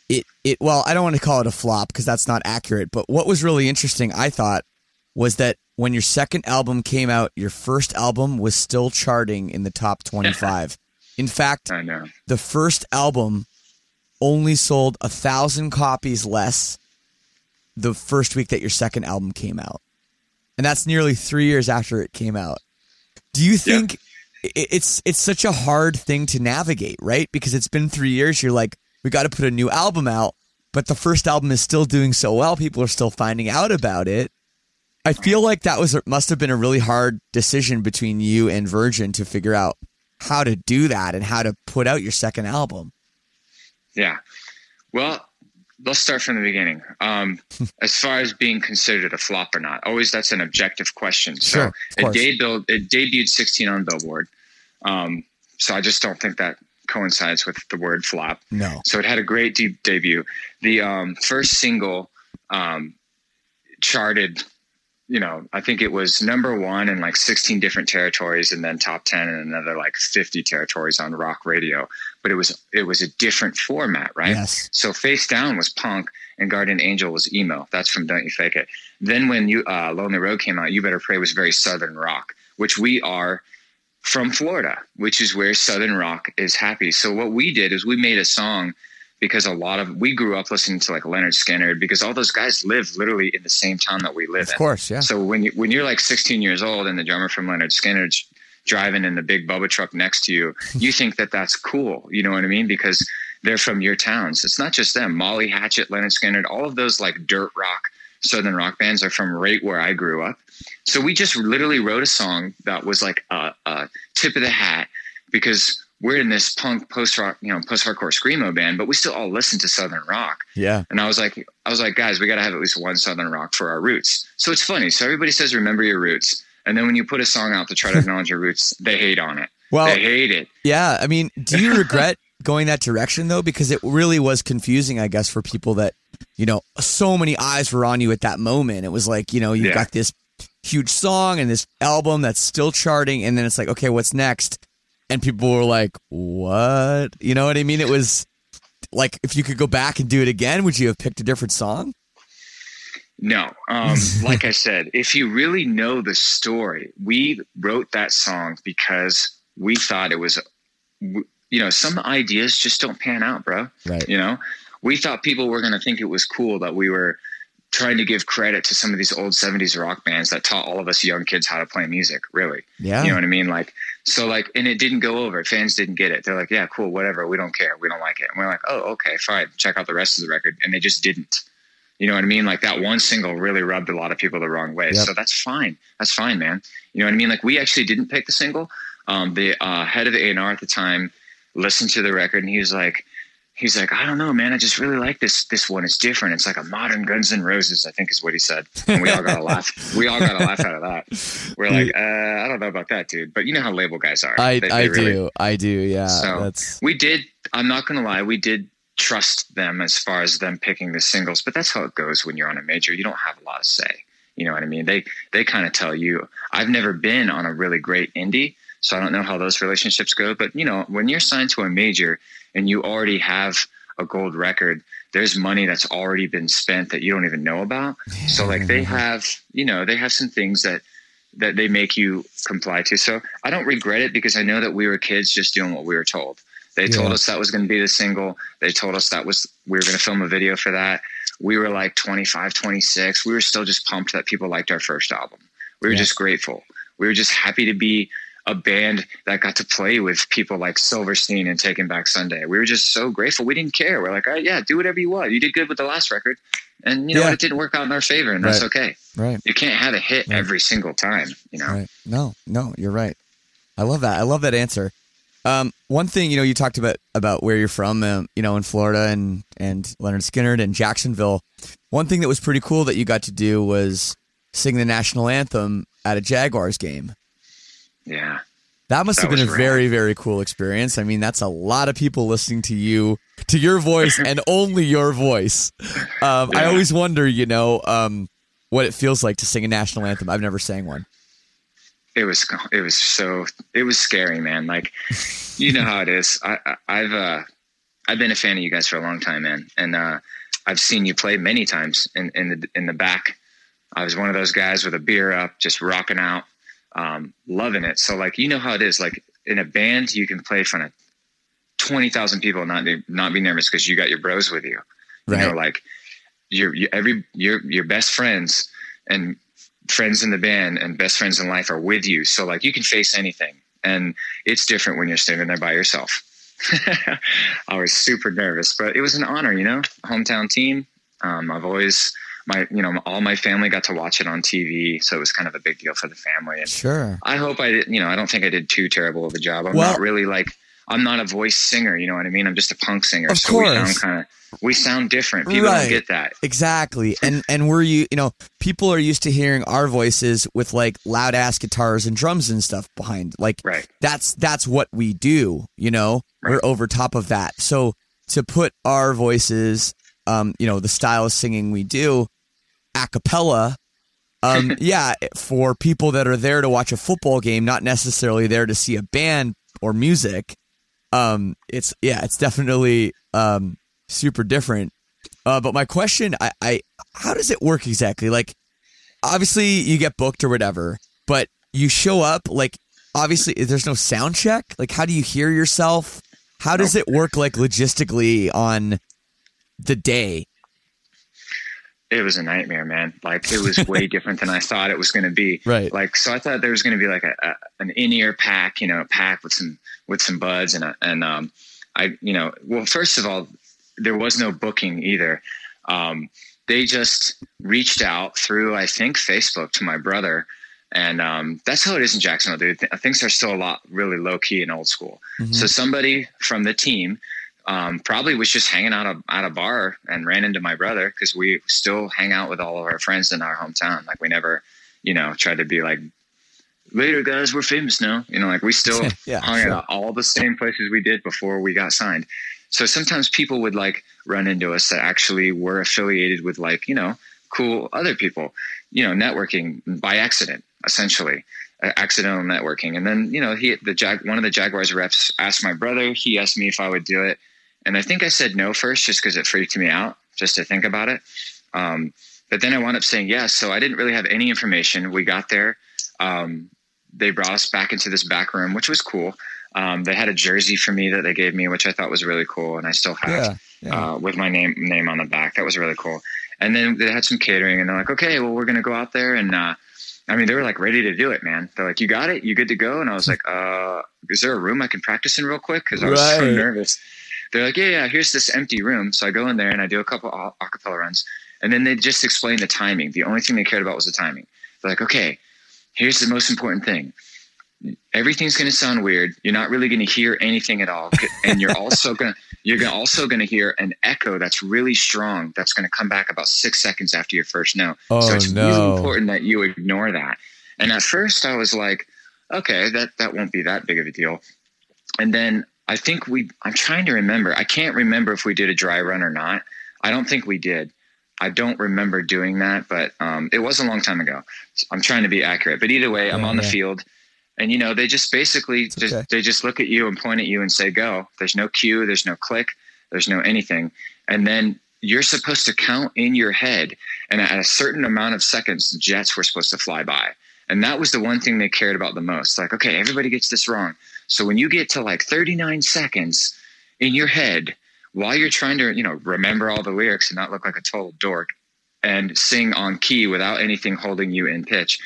It it well, I don't want to call it a flop because that's not accurate. But what was really interesting, I thought, was that when your second album came out, your first album was still charting in the top twenty five. In fact, I know. the first album only sold a thousand copies less the first week that your second album came out, and that's nearly three years after it came out. Do you think i it's it's such a hard thing to navigate, right? Because it's been three years. You're like, we got to put a new album out, but the first album is still doing so well. People are still finding out about it. I feel like that was must have been a really hard decision between you and Virgin to figure out how to do that and how to put out your second album. Yeah. Well, let's start from the beginning. Um, as far as being considered a flop or not, always that's an objective question. So Sure, it, debuted, it debuted 16 on Billboard. Um, so I just don't think that coincides with the word flop. No. So it had a great de- debut. The um, first single um, charted, you know, I think it was number one in like 16 different territories, and then top 10 in another like 50 territories on rock radio. But it was it was a different format, right? Yes. So Face Down was punk, and Guardian Angel was emo. That's from Don't You Fake It. Then when you uh, Lonely Road came out, You Better Pray was very southern rock, which we are from Florida, which is where Southern rock is happy. So what we did is we made a song because a lot of we grew up listening to like Lynyrd Skynyrd because all those guys live literally in the same town that we live Of in. Of course, yeah. So when you when you're like 16 years old and the drummer from Lynyrd Skynyrd driving in the big Bubba truck next to you, you think that that's cool. You know what I mean? Because they're from your towns. It's not just them. Molly Hatchet, Lynyrd Skynyrd, all of those like dirt rock, southern rock bands are from right where I grew up. So we just literally wrote a song that was like a, a tip of the hat because we're in this punk post rock, you know, post hardcore screamo band, but we still all listen to southern rock. Yeah. And I was like, I was like, guys, we got to have at least one southern rock for our roots. So it's funny. So everybody says, remember your roots. And then when you put a song out to try to acknowledge your roots, they hate on it. Well- they hate it. Yeah, I mean, do you regret going that direction though? Because it really was confusing, I guess, for people that you know, so many eyes were on you at that moment. It was like, you know, you've Yeah. got this huge song and this album that's still charting, and then it's like, okay, what's next? And people were like, what? You know what I mean? It was like, if you could go back and do it again, would you have picked a different song? No, um, like I said, if you really know the story, we wrote that song because we thought it was, you know, some ideas just don't pan out, bro. Right. You know, we thought people were going to think it was cool that we were trying to give credit to some of these old 70s rock bands that taught all of us young kids how to play music, really. Yeah. You know what I mean? Like, so like, and it didn't go over. Fans didn't get it. They're like, yeah, cool, whatever. We don't care. We don't like it. And we're like, oh, okay, fine. Check out the rest of the record. And they just didn't. You know what I mean? Like that one single really rubbed a lot of people the wrong way. Yep. So that's fine. That's fine, man. You know what I mean? Like we actually didn't pick the single. Um, the uh, head of the A&R at the time listened to the record and he was like, he's like, I don't know, man. I just really like this. This one. It's different. It's like a modern Guns N' Roses. I think is what he said. And we all got a laugh. We all got a laugh out of that. We're like, uh, I don't know about that, dude. But you know how label guys are. I, They- I they really- do. I do. Yeah. So that's we did. I'm not gonna lie. We did trust them as far as them picking the singles, but that's how it goes when you're on a major. You don't have a lot of say. You know what I mean? They they kind of tell you. I've never been on a really great indie, so I don't know how those relationships go. But you know, when you're signed to a major and you already have a gold record, there's money that's already been spent that you don't even know about. So like they have, you know, they have some things that that they make you comply to. So I don't regret it because I know that we were kids just doing what we were told. They told us that was going to be the single. They told us that was we were going to film a video for that. We were like 25, 26. We were still just pumped that people liked our first album. We were Yeah. just grateful. We were just happy to be a band that got to play with people like Silverstein and Taking Back Sunday. We were just so grateful. We didn't care. We're like, all right, yeah, do whatever you want. You did good with the last record. And you know Yeah. what? It didn't work out in our favor, and that's okay. Right. You can't have a hit Right. every single time, you know? Right. No, no, you're right. I love that. I love that answer. Um, one thing, you know, you talked about about where you're from, um, you know, in Florida and and Lynyrd Skynyrd and Jacksonville. One thing that was pretty cool that you got to do was sing the national anthem at a Jaguars game. Yeah. That must That have been a rad. very, very cool experience. I mean, that's a lot of people listening to you, to your voice, and only your voice. Um, I always wonder, you know, um, what it feels like to sing a national anthem. I've never sang one. it was it was so it was scary man like you know how it is I, I i've uh i've been a fan of you guys for a long time man and uh i've seen you play many times in in the in the back i was one of those guys with a beer up just rocking out um loving it. So like you know how it is like in a band you can play in front of 20,000 people and not be, not be nervous because you got your bros with you. You know Right. like your you, every your your best friends and friends in the band and best friends in life are with you. So like you can face anything and it's different when you're standing there by yourself. I was super nervous but it was an honor you know? Hometown team. Um, i've always my you know all my family got to watch it on tv so it was kind of a big deal for the family and Sure. i hope i did you know i don't think i did too terrible of a job i'm Well- not really like i'm not a voice singer you know what i mean i'm just a punk singer Of so we sound kind of we sound different people Right. don't get that Exactly. And and we're you you know, people are used to hearing our voices with like loud ass guitars and drums and stuff behind. Like right that's that's what we do, you know. Right. We're over top of that. So to put our voices um, you know, the style of singing we do a cappella um yeah, for people that are there to watch a football game, not necessarily there to see a band or music, um it's yeah, it's definitely um super different. Uh, but my question, I, I, how does it work exactly? Like, obviously you get booked or whatever, but you show up. Like, obviously there's no sound check. Like, how do you hear yourself? How does it work? Like logistically on the day? It was a nightmare, man. Like it was way different than I thought it was going to be. Right. Like so, I thought there was going to be like a, a an in ear pack, you know, a pack with some with some buds and a, and um, I you know, well, first of all, there was no booking either. Um, they just reached out through I think Facebook to my brother. And um, that's how it is in Jacksonville, dude. Th- Things are still a lot really low key and old school. So somebody from the team um, probably was just hanging out a, at a bar and ran into my brother because we still hang out with all of our friends in our hometown. Like we never, you know, tried to be like, later guys, we're famous now. You know, like we still Yeah, hung sure. out all the same places we did before we got signed. So sometimes people would like run into us that actually were affiliated with like, you know, cool other people, you know, networking by accident, essentially. Accidental networking, and then you know he the Jag one of the Jaguars reps asked my brother. He asked me if I would do it, and I think I said no first just because it freaked me out just to think about it. Um, but then I wound up saying yes. So I didn't really have any information. We got there. Um, they brought us back into this back room, which was cool. Um, they had a jersey for me that they gave me, which I thought was really cool, and I still have Yeah, yeah. Uh, with my name name on the back. That was really cool. And then they had some catering, and they're like, "Okay, well, we're gonna go out there." And uh, I mean, they were like ready to do it, man. They're like, "You got it? You good to go?" And I was like, "Uh, is there a room I can practice in real quick?" Because I was so nervous. They're like, "Yeah, yeah. Here's this empty room." So I go in there and I do a couple a acapella runs, and then they just explain the timing. The only thing they cared about was the timing. They're like, "Okay, here's the most important thing." Everything's going to sound weird. You're not really going to hear anything at all, and you're also going to you're gonna, also going to hear an echo that's really strong. That's going to come back about six seconds after your first note. Oh, so it's no. really important that you ignore that. And at first, I was like, okay, that that won't be that big of a deal. And then I think we. I'm trying to remember. I can't remember if we did a dry run or not. I don't think we did. I don't remember doing that, but um, it was a long time ago. I'm trying to be accurate, but either way, I'm Yeah, on the yeah. field, and you know they just basically just, okay. they just look at you and point at you and say go. There's no cue, there's no click, there's no anything, and then you're supposed to count in your head, and at a certain amount of seconds, jets were supposed to fly by, and that was the one thing they cared about the most. Like, okay, everybody gets this wrong, so when you get to like 39 seconds, in your head while you're trying to, you know, remember all the lyrics and not look like a total dork and sing on key without anything holding you in pitch.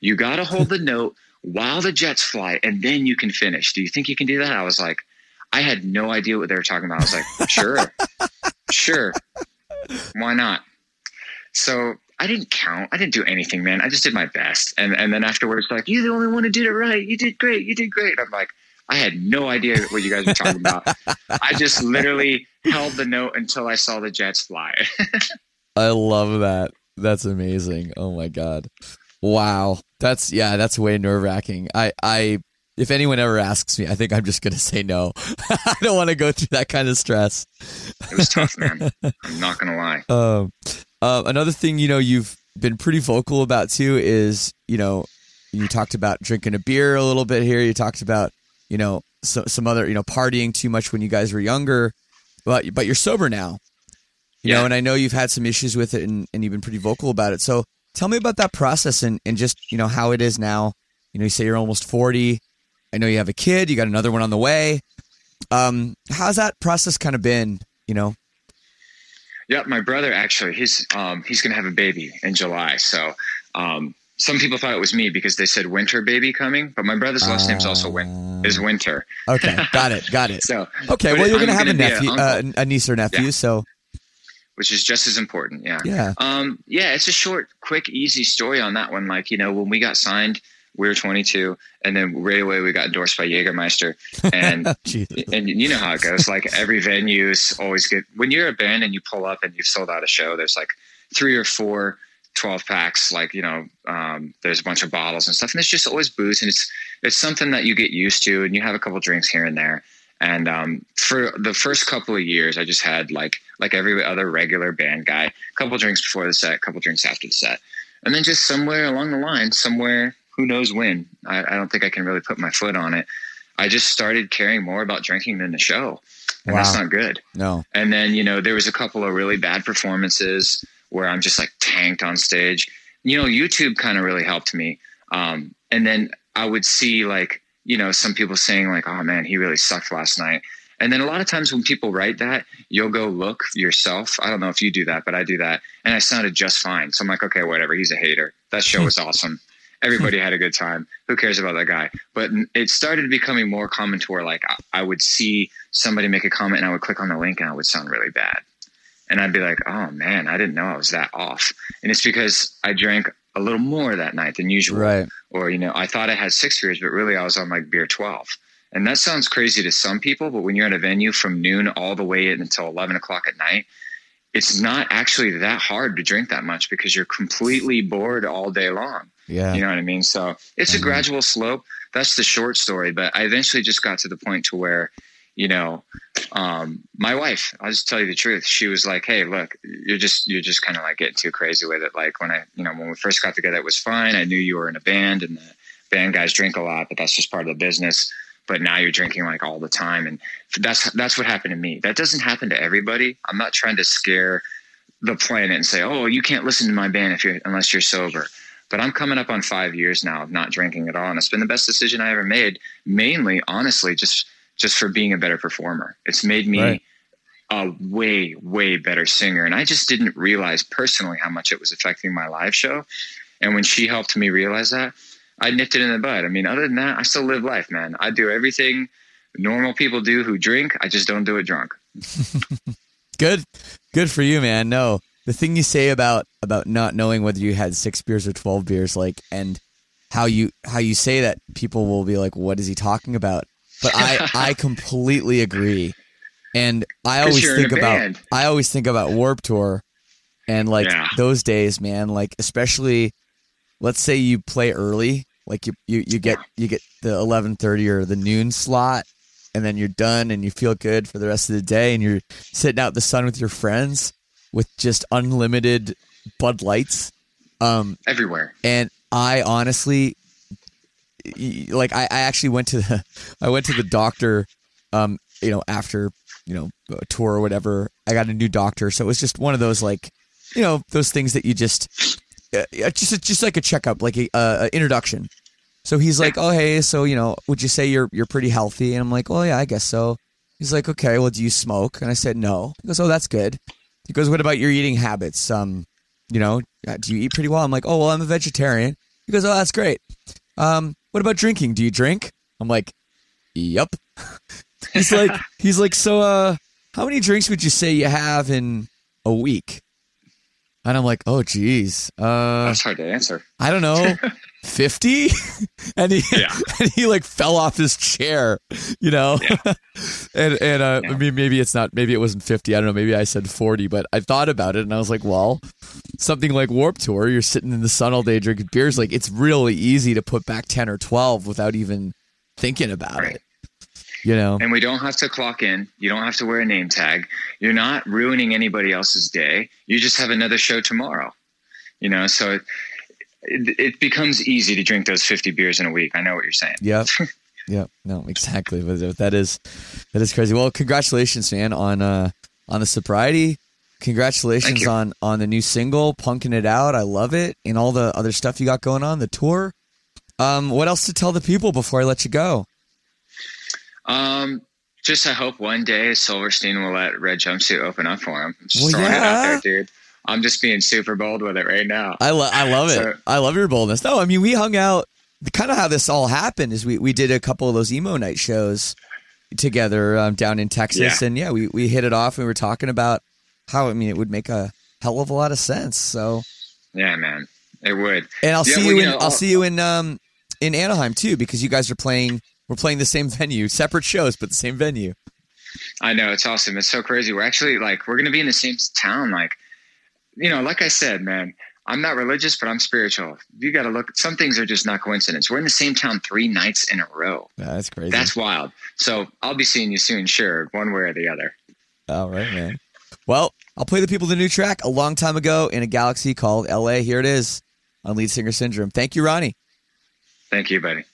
You got to hold the note while the jets fly and then you can finish. Do you think you can do that? I was like, I had no idea what they were talking about. I was like, sure, sure. Why not? So I didn't count. I didn't do anything, man. I just did my best. And and then afterwards, like, you're the only one who did it right. You did great. You did great. I'm like, I had no idea what you guys were talking about. I just literally held the note until I saw the jets fly. I love that. That's amazing. Oh my god. Wow. That's yeah, that's way nerve wracking. I I if anyone ever asks me, I think I'm just gonna say no. I don't want to go through that kind of stress. It was tough, man. I'm not gonna lie. Um, uh, another thing, you know, you've been pretty vocal about too is, you know, you talked about drinking a beer a little bit here. You talked about, you know, so, some other, you know, partying too much when you guys were younger, but but you're sober now. You Yeah. know, and I know you've had some issues with it, and, and you've been pretty vocal about it. So tell me about that process and and just you know how it is now. You know, you say you're almost forty. I know you have a kid. You got another one on the way. Um, how's that process kind of been? You know, Yeah, my brother actually, he's um, he's gonna have a baby in July. So um, some people thought it was me because they said winter baby coming, but my brother's last name's also Win- is Winter. okay, got it, got it. So Okay, well, you're I'm gonna have a be nephew, uh, a niece or nephew, Yeah. so which is just as important. Yeah. yeah, Um, yeah, it's a short, quick, easy story on that one. Like, you know, when we got signed, we were 22, and then right away we got endorsed by Jägermeister, and and you know how it goes. Like every venue is always good. When you're a band and you pull up and you've sold out a show, there's like three or four 12 packs. Like you know, um, there's a bunch of bottles and stuff, and it's just always booze, and it's it's something that you get used to, and you have a couple drinks here and there. And um, for the first couple of years, I just had like like every other regular band guy, a couple drinks before the set, a couple drinks after the set, and then just somewhere along the line, somewhere who knows when, I, I don't think I can really put my foot on it. I just started caring more about drinking than the show, and that's not good. no, And then, you know, there was a couple of really bad performances where I'm just like tanked on stage. You know, YouTube kind of really helped me. Um, and then I would see like, you know, some people saying like, oh man, he really sucked last night. And then a lot of times when people write that, you'll go look yourself. I don't know if you do that, but I do that. And I sounded just fine. So I'm like, okay, whatever. He's a hater. That show was awesome. Everybody had a good time. Who cares about that guy? But it started becoming more common to where like I, I would see somebody make a comment and I would click on the link and I would sound really bad. And I'd be like, oh man, I didn't know I was that off. And it's because I drank a little more that night than usual. right, Or, you know, I thought I had six beers, but really I was on like beer 12. And that sounds crazy to some people, but when you're at a venue from noon all the way until 11 o'clock at night, it's not actually that hard to drink that much because you're completely bored all day long. yeah, You know what I mean? So it's a Mhm. gradual slope. That's the short story. But I eventually just got to the point to where, you know, um, my wife, I'll just tell you the truth. She was like, Hey, look, you're just, you're just kind of like getting too crazy with it. Like when I, you know, when we first got together, it was fine. I knew you were in a band and the band guys drink a lot, but that's just part of the business. But now you're drinking like all the time. And that's, that's what happened to me. That doesn't happen to everybody. I'm not trying to scare the planet and say, "Oh, you can't listen to my band if you're unless you're sober." But I'm coming up on five years now of not drinking at all, and it's been the best decision I ever made. Mainly, honestly, just just for being a better performer. It's made me Right. a way way better singer, and I just didn't realize personally how much it was affecting my live show. And when she helped me realize that, I nipped it in the bud. I mean, other than that, I still live life, man. I do everything normal people do who drink. I just don't do it drunk. good, good for you, man. No, the thing you say about about not knowing whether you had six beers or twelve beers, like, and how you how you say that, people will be like, "What is he talking about?" But I I completely agree, and I always think about band. I always think about Warped Tour, and like Yeah. those days, man. Like especially, let's say you play early, like you you, you get you get the eleven thirty or the noon slot, and then you're done and you feel good for the rest of the day, and you're sitting out in the sun with your friends with just unlimited Bud Lights. Um, Everywhere. and I honestly, like, I, I actually went to the, I went to the doctor, um, you know, after you know a tour or whatever. I got a new doctor, so it was just one of those like, you know, those things that you just, uh, uh, just just like a checkup, like a, uh, introduction. So he's like, "Oh hey, so you know, would you say you're you're pretty healthy?" And I'm like, "Oh yeah, I guess so." He's like, okay, well, do you smoke? And I said, no. He goes, oh, that's good. He goes, what about your eating habits? Um, you know, uh, do you eat pretty well? I'm like, oh, well, I'm a vegetarian. He goes, oh, that's great. Um, what about drinking? Do you drink? I'm like, yep. he's like, he's like, so, uh, how many drinks would you say you have in a week? And I'm like, oh, geez. Uh, That's hard to answer. I don't know, 50? and he, Yeah. and he like fell off his chair, you know? and, and, uh, I mean, maybe it's not, maybe it wasn't 50. I don't know. Maybe I said 40, but I thought about it and I was like, well, something like Warped Tour, you're sitting in the sun all day drinking beers. Like it's really easy to put back 10 or 12 without even thinking about Right. it, you know? And we don't have to clock in. You don't have to wear a name tag. You're not ruining anybody else's day. You just have another show tomorrow. You know, so it, it, it becomes easy to drink those 50 beers in a week. I know what you're saying. Yeah. yeah. No, exactly. But that is that is crazy. Well, congratulations, man, on uh on the sobriety. Congratulations on on the new single, punking it out. I love it, and all the other stuff you got going on, the tour. Um, what else to tell the people before I let you go? Um, just I hope one day Silverstein will let Red Jumpsuit open up for him. I'm just Well, throwing it out yeah. there, dude. I'm just being super bold with it right now. I lo- I love it. So- I love your boldness. No, I mean we hung out. Kind of how this all happened is we we did a couple of those emo night shows together um, down in Texas, Yeah. and yeah, we we hit it off. and We were talking about how I mean it would make a hell of a lot of sense. So, yeah, man, it would. and I'll Yeah, see well, you in know, I'll I'll- see you in um in Anaheim too because you guys are playing. We're playing the same venue, separate shows, but the same venue. I know it's awesome. It's so crazy. We're actually like we're gonna be in the same town. Like, you know, like I said, man, I'm not religious, but I'm spiritual. You got to look. Some things are just not coincidence. We're in the same town three nights in a row. That's crazy. That's wild. So I'll be seeing you soon, sure, one way or the other. All right, man. Well, I'll play the people the new track a long time ago in a galaxy called L.A. Here it is on Lead Singer Syndrome. Thank you, Ronnie. Thank you, buddy.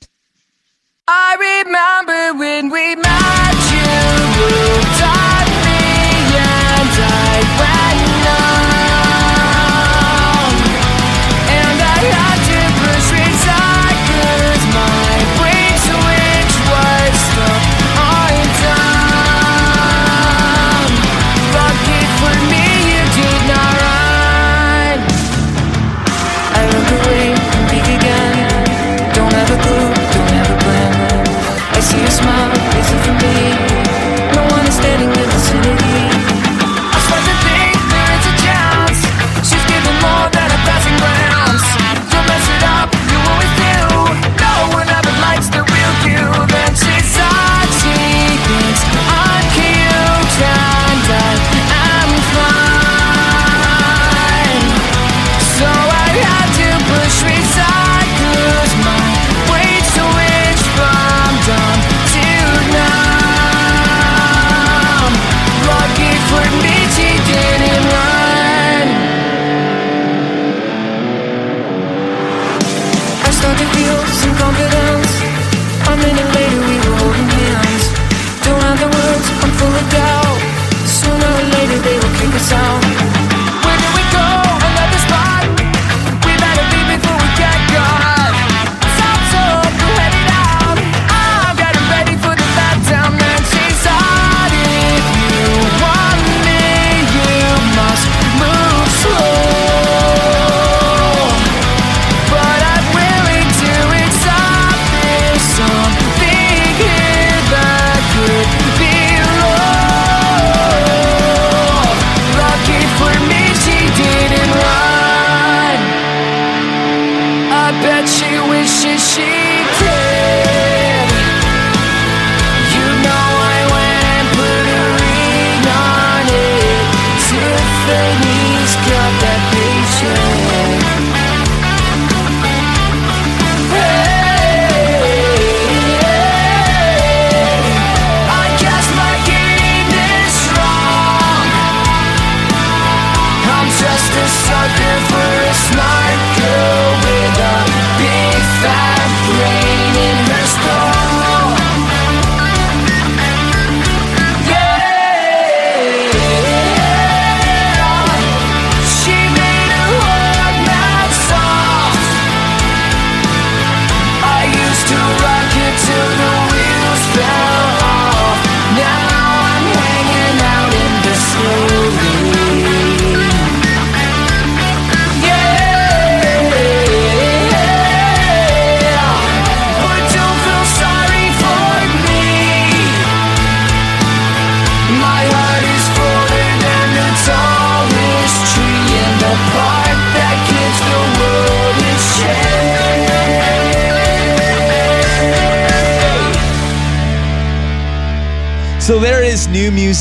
I remember when we met you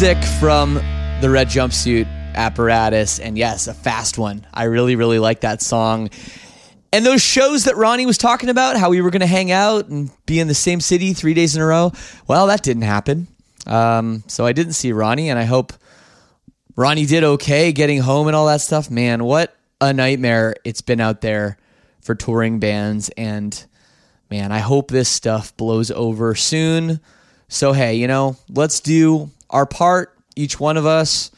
music from the Red Jumpsuit Apparatus, and yes, a fast one. I really, really like that song. And those shows that Ronnie was talking about, how we were going to hang out and be in the same city three days in a row, well, that didn't happen. Um, so I didn't see Ronnie, and I hope Ronnie did okay getting home and all that stuff. Man, what a nightmare it's been out there for touring bands. And man, I hope this stuff blows over soon. So, hey, you know, let's do our part, each one of us.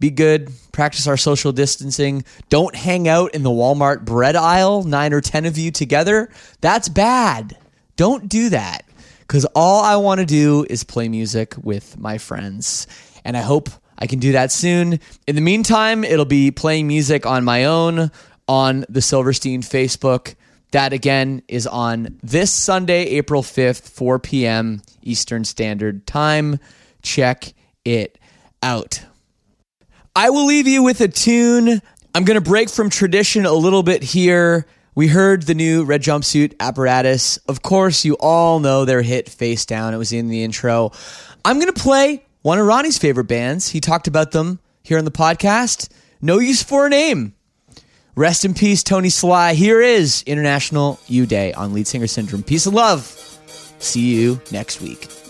Be good, practice our social distancing. Don't hang out in the Walmart bread aisle, nine or 10 of you together. That's bad. Don't do that because all I want to do is play music with my friends. And I hope I can do that soon. In the meantime, it'll be playing music on my own on the Silverstein Facebook. That again is on this Sunday, April 5th, 4 p.m. Eastern Standard Time. Check it out. I will leave you with a tune. I'm going to break from tradition a little bit here. We heard the new red jumpsuit apparatus. Of course, you all know their hit Face Down. It was in the intro. I'm going to play one of Ronnie's favorite bands. He talked about them here on the podcast. No use for a name. Rest in peace, Tony Sly. Here is International You Day on Lead Singer Syndrome. Peace and love. See you next week.